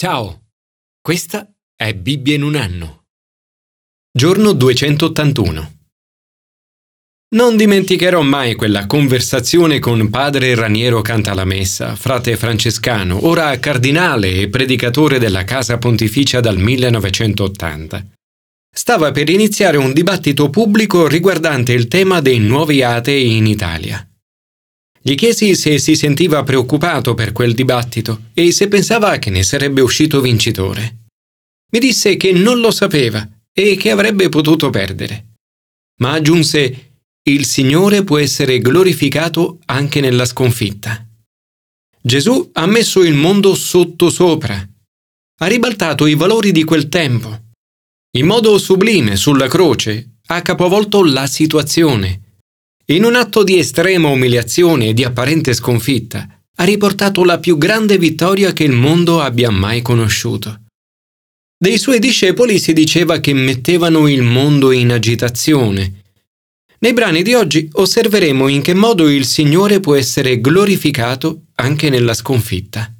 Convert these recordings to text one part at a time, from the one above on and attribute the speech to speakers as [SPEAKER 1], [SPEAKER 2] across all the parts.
[SPEAKER 1] Ciao, questa è Bibbia in un anno. Giorno 281. Non dimenticherò mai quella conversazione con padre Raniero Cantalamessa, frate francescano, ora cardinale e predicatore della Casa Pontificia dal 1980. Stava per iniziare un dibattito pubblico riguardante il tema dei nuovi atei in Italia. Gli chiesi se si sentiva preoccupato per quel dibattito e se pensava che ne sarebbe uscito vincitore. Mi disse che non lo sapeva e che avrebbe potuto perdere. Ma aggiunse il Signore può essere glorificato anche nella sconfitta. Gesù ha messo il mondo sottosopra. Ha ribaltato i valori di quel tempo. In modo sublime sulla croce ha capovolto la situazione in un atto di estrema umiliazione e di apparente sconfitta, ha riportato la più grande vittoria che il mondo abbia mai conosciuto. Dei suoi discepoli si diceva che mettevano il mondo in agitazione. Nei brani di oggi osserveremo in che modo il Signore può essere glorificato anche nella sconfitta.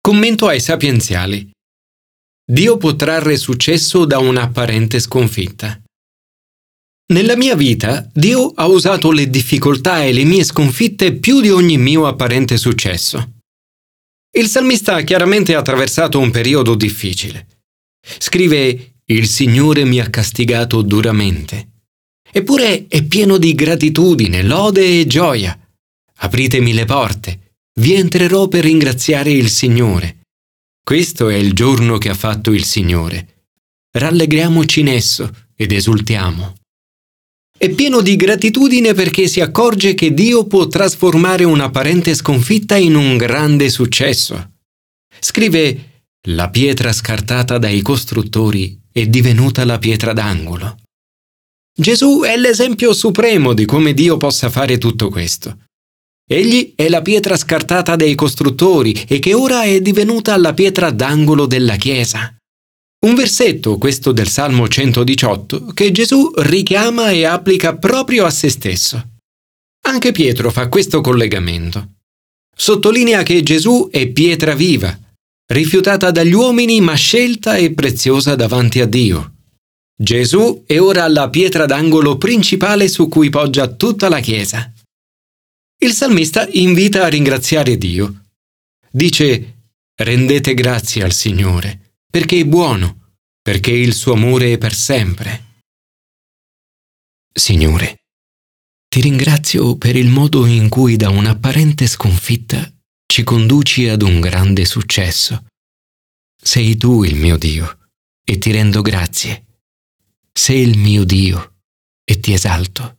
[SPEAKER 1] Commento ai sapienziali. Dio può trarre successo da un'apparente sconfitta. Nella mia vita Dio ha usato le difficoltà e le mie sconfitte più di ogni mio apparente successo. Il salmista ha chiaramente attraversato un periodo difficile. Scrive Il Signore mi ha castigato duramente. Eppure è pieno di gratitudine, lode e gioia. Apritemi le porte, vi entrerò per ringraziare il Signore. Questo è il giorno che ha fatto il Signore. Rallegriamoci in esso ed esultiamo. È pieno di gratitudine perché si accorge che Dio può trasformare un'apparente sconfitta in un grande successo. Scrive La pietra scartata dai costruttori è divenuta la pietra d'angolo. Gesù è l'esempio supremo di come Dio possa fare tutto questo. Egli è la pietra scartata dai costruttori e che ora è divenuta la pietra d'angolo della Chiesa. Un versetto, questo del Salmo 118, che Gesù richiama e applica proprio a se stesso. Anche Pietro fa questo collegamento. Sottolinea che Gesù è pietra viva, rifiutata dagli uomini ma scelta e preziosa davanti a Dio. Gesù è ora la pietra d'angolo principale su cui poggia tutta la Chiesa. Il salmista invita a ringraziare Dio. Dice, rendete grazie al Signore perché è buono, perché il suo amore è per sempre. Signore, ti ringrazio per il modo in cui da un'apparente sconfitta ci conduci ad un grande successo. Sei tu il mio Dio e ti rendo grazie. Sei il mio Dio e ti esalto.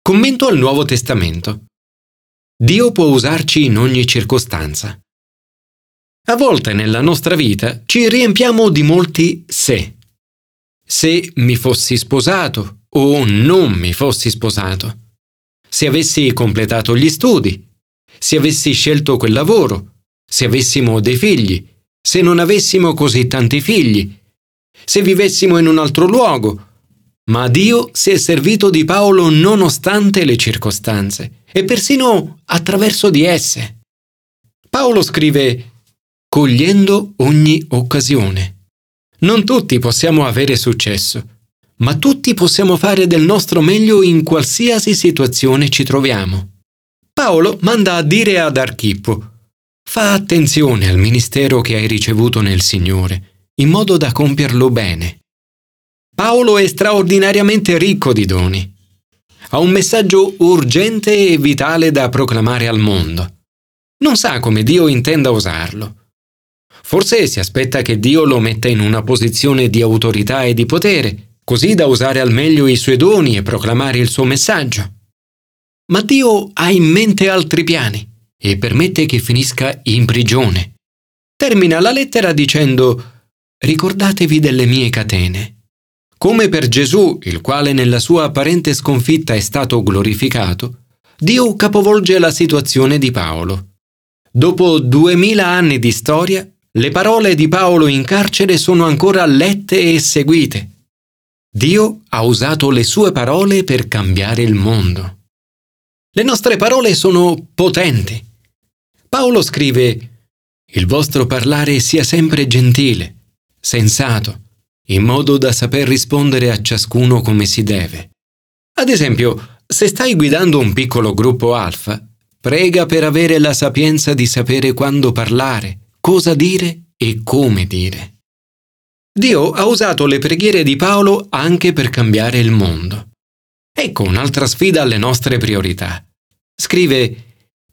[SPEAKER 1] Commento al Nuovo Testamento. Dio può usarci in ogni circostanza. A volte nella nostra vita ci riempiamo di molti se. Se mi fossi sposato o non mi fossi sposato. Se avessi completato gli studi. Se avessi scelto quel lavoro. Se avessimo dei figli. Se non avessimo così tanti figli. Se vivessimo in un altro luogo. Ma Dio si è servito di Paolo nonostante le circostanze e persino attraverso di esse. Paolo scrive cogliendo ogni occasione. Non tutti possiamo avere successo, ma tutti possiamo fare del nostro meglio in qualsiasi situazione ci troviamo. Paolo manda a dire ad Archippo, fa attenzione al ministero che hai ricevuto nel Signore, in modo da compierlo bene. Paolo è straordinariamente ricco di doni. Ha un messaggio urgente e vitale da proclamare al mondo. Non sa come Dio intenda usarlo Forse si aspetta che Dio lo metta in una posizione di autorità e di potere, così da usare al meglio i suoi doni e proclamare il suo messaggio. Ma Dio ha in mente altri piani e permette che finisca in prigione. Termina la lettera dicendo Ricordatevi delle mie catene. Come per Gesù, il quale nella sua apparente sconfitta è stato glorificato, Dio capovolge la situazione di Paolo. Dopo duemila anni di storia, le parole di Paolo in carcere sono ancora lette e seguite. Dio ha usato le sue parole per cambiare il mondo. Le nostre parole sono potenti. Paolo scrive il vostro parlare sia sempre gentile, sensato, in modo da saper rispondere a ciascuno come si deve. Ad esempio, se stai guidando un piccolo gruppo alfa, prega per avere la sapienza di sapere quando parlare, cosa dire e come dire. Dio ha usato le preghiere di Paolo anche per cambiare il mondo. Ecco un'altra sfida alle nostre priorità. Scrive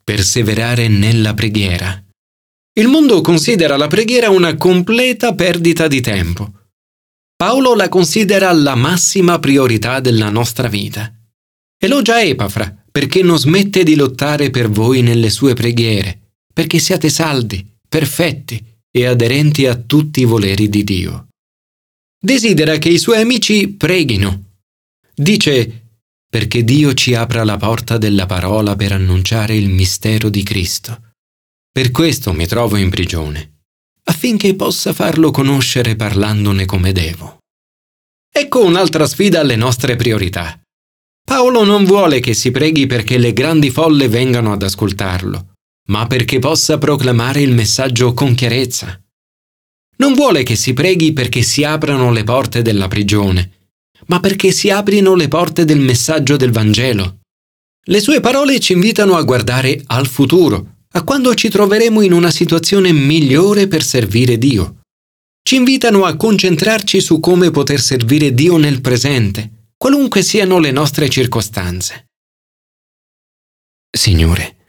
[SPEAKER 1] perseverare nella preghiera. Il mondo considera la preghiera una completa perdita di tempo. Paolo la considera la massima priorità della nostra vita. Elogia Epafra perché non smette di lottare per voi nelle sue preghiere, perché siate saldi, perfetti e aderenti a tutti i voleri di Dio. Desidera che i suoi amici preghino. Dice perché Dio ci apra la porta della parola per annunciare il mistero di Cristo. Per questo mi trovo in prigione, affinché possa farlo conoscere parlandone come devo. Ecco un'altra sfida alle nostre priorità. Paolo non vuole che si preghi perché le grandi folle vengano ad ascoltarlo, ma perché possa proclamare il messaggio con chiarezza. Non vuole che si preghi perché si aprano le porte della prigione, ma perché si aprino le porte del messaggio del Vangelo. Le sue parole ci invitano a guardare al futuro, a quando ci troveremo in una situazione migliore per servire Dio. Ci invitano a concentrarci su come poter servire Dio nel presente, qualunque siano le nostre circostanze. Signore,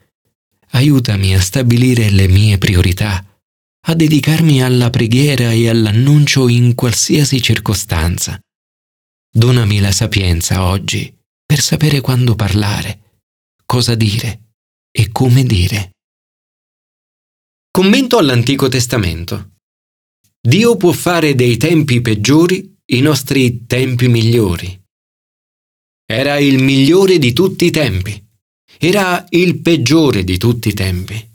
[SPEAKER 1] aiutami a stabilire le mie priorità, a dedicarmi alla preghiera e all'annuncio in qualsiasi circostanza. Donami la sapienza oggi per sapere quando parlare, cosa dire e come dire. Commento all'Antico Testamento. Dio può fare dei tempi peggiori i nostri tempi migliori. Era il migliore di tutti i tempi. Era il peggiore di tutti i tempi.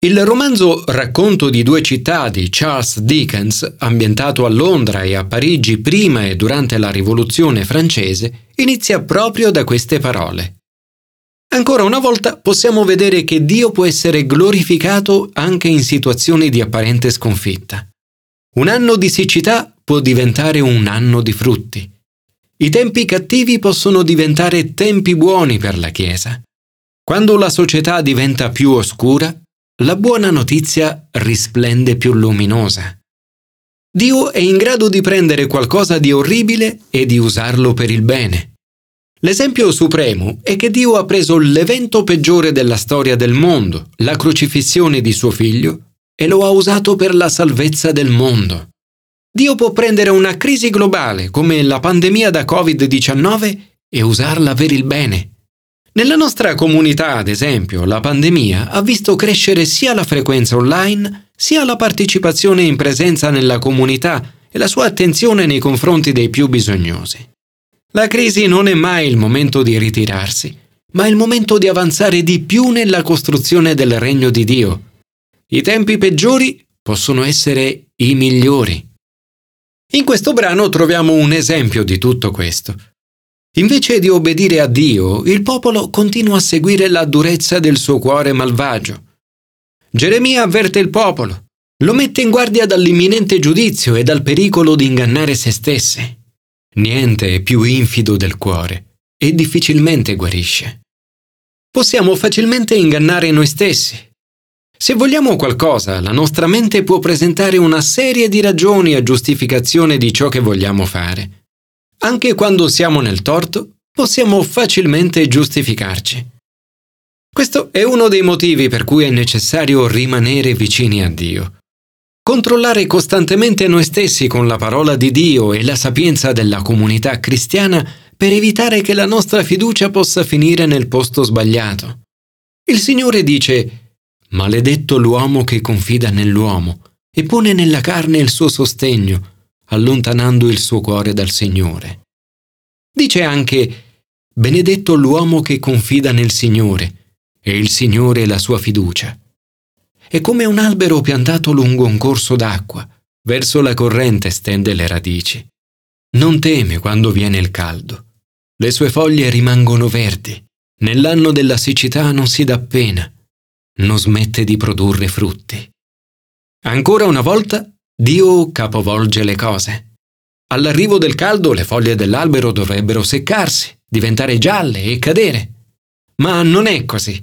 [SPEAKER 1] Il romanzo Racconto di due città di Charles Dickens, ambientato a Londra e a Parigi prima e durante la Rivoluzione francese, inizia proprio da queste parole. Ancora una volta possiamo vedere che Dio può essere glorificato anche in situazioni di apparente sconfitta. Un anno di siccità può diventare un anno di frutti. I tempi cattivi possono diventare tempi buoni per la Chiesa. Quando la società diventa più oscura, la buona notizia risplende più luminosa. Dio è in grado di prendere qualcosa di orribile e di usarlo per il bene. L'esempio supremo è che Dio ha preso l'evento peggiore della storia del mondo, la crocifissione di suo figlio, e lo ha usato per la salvezza del mondo. Dio può prendere una crisi globale come la pandemia da Covid-19 e usarla per il bene. Nella nostra comunità, ad esempio, la pandemia ha visto crescere sia la frequenza online, sia la partecipazione in presenza nella comunità e la sua attenzione nei confronti dei più bisognosi. La crisi non è mai il momento di ritirarsi, ma il momento di avanzare di più nella costruzione del regno di Dio. I tempi peggiori possono essere i migliori. In questo brano troviamo un esempio di tutto questo. Invece di obbedire a Dio, il popolo continua a seguire la durezza del suo cuore malvagio. Geremia avverte il popolo, lo mette in guardia dall'imminente giudizio e dal pericolo di ingannare se stesse. Niente è più infido del cuore e difficilmente guarisce. Possiamo facilmente ingannare noi stessi. Se vogliamo qualcosa, la nostra mente può presentare una serie di ragioni a giustificazione di ciò che vogliamo fare. Anche quando siamo nel torto, possiamo facilmente giustificarci. Questo è uno dei motivi per cui è necessario rimanere vicini a Dio. Controllare costantemente noi stessi con la parola di Dio e la sapienza della comunità cristiana per evitare che la nostra fiducia possa finire nel posto sbagliato. Il Signore dice, Maledetto l'uomo che confida nell'uomo e pone nella carne il suo sostegno, allontanando il suo cuore dal Signore. Dice anche, benedetto l'uomo che confida nel Signore, e il Signore è la sua fiducia. È come un albero piantato lungo un corso d'acqua, verso la corrente stende le radici. Non teme quando viene il caldo. Le sue foglie rimangono verdi. Nell'anno della siccità non si dà pena. Non smette di produrre frutti. Ancora una volta, Dio capovolge le cose. All'arrivo del caldo le foglie dell'albero dovrebbero seccarsi, diventare gialle e cadere. Ma non è così,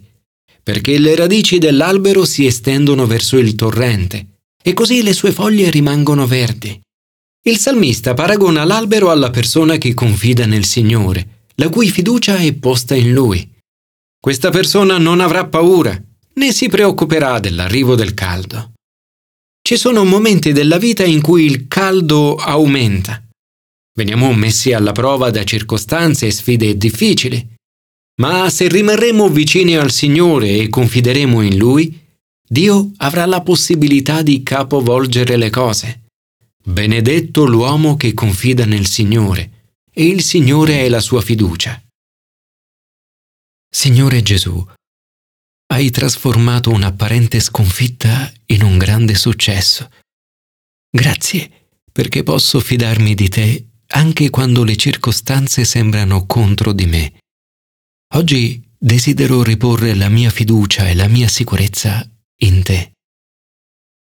[SPEAKER 1] perché le radici dell'albero si estendono verso il torrente e così le sue foglie rimangono verdi. Il salmista paragona l'albero alla persona che confida nel Signore, la cui fiducia è posta in Lui. Questa persona non avrà paura, né si preoccuperà dell'arrivo del caldo. Ci sono momenti della vita in cui il caldo aumenta. Veniamo messi alla prova da circostanze e sfide difficili. Ma se rimarremo vicini al Signore e confideremo in Lui, Dio avrà la possibilità di capovolgere le cose. Benedetto l'uomo che confida nel Signore, e il Signore è la sua fiducia. Signore Gesù, hai trasformato un'apparente sconfitta in un grande successo. Grazie perché posso fidarmi di te anche quando le circostanze sembrano contro di me. Oggi desidero riporre la mia fiducia e la mia sicurezza in te.